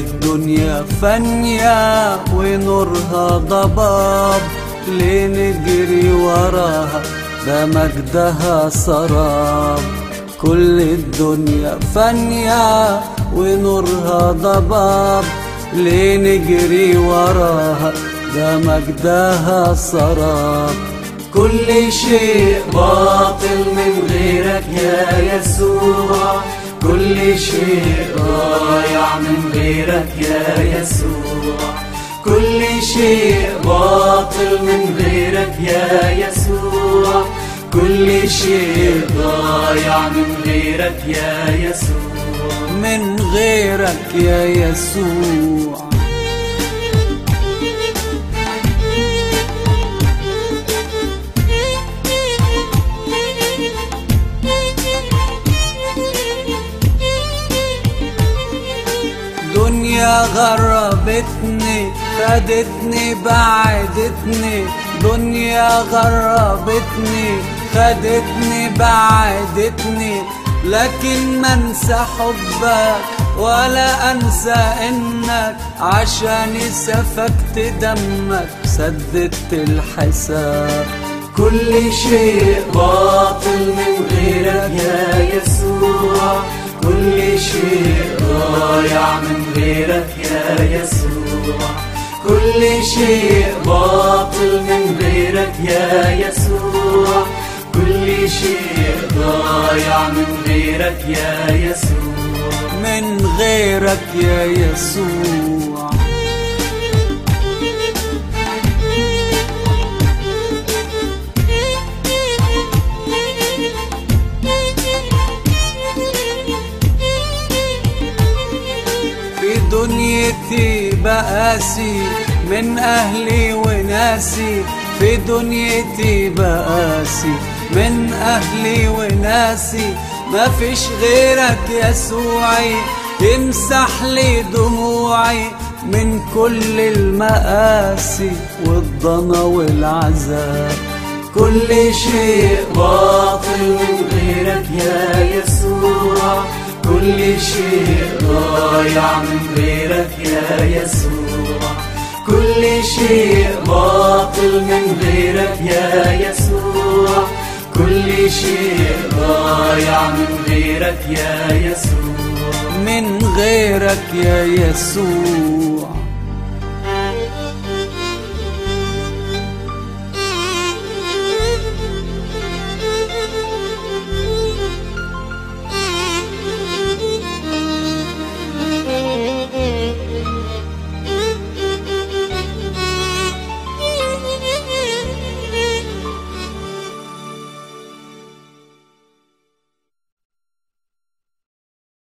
الدنيا فانية ونورها ضباب. ليه نجري وراها ده مجدها سراب. كل الدنيا فانية ونورها ضباب. ليه نجري وراها ده مجدها سراب. كل شيء باطل من غيرك يا يسوع. كل شيء ضايع غيرك يا يسوع. كل شيء باطل من غيرك يا يسوع. كل شيء ضايع من غيرك يا يسوع. من غيرك يا يسوع. دنيا غربتني خدتني بعدتني. دنيا غربتني خدتني بعدتني. لكن ما انسى حبك ولا انسى انك. عشان سفكت دمك سددت الحساب. كل شيء باطل من غيرك يا يسوع. كل شيء ضايع من غيرك يا يسوع. كل شيء باطل من غيرك يا يسوع. كل شيء ضايع من غيرك يا يسوع. من غيرك يا يسوع. دنيتي بقاسي من أهلي وناسي. في دنيتي بقاسي من أهلي وناسي. ما فيش غيرك يسوعي يمسح لي دموعي. من كل المآسي والضنا والعذاب. كل شيء باطل من غيرك يا يسوع. كل شيء ضايع من غيرك يا يسوع. كل شيء باطل من غيرك يا يسوع. كل شيء ضايع من غيرك يا يسوع. من غيرك يا يسوع.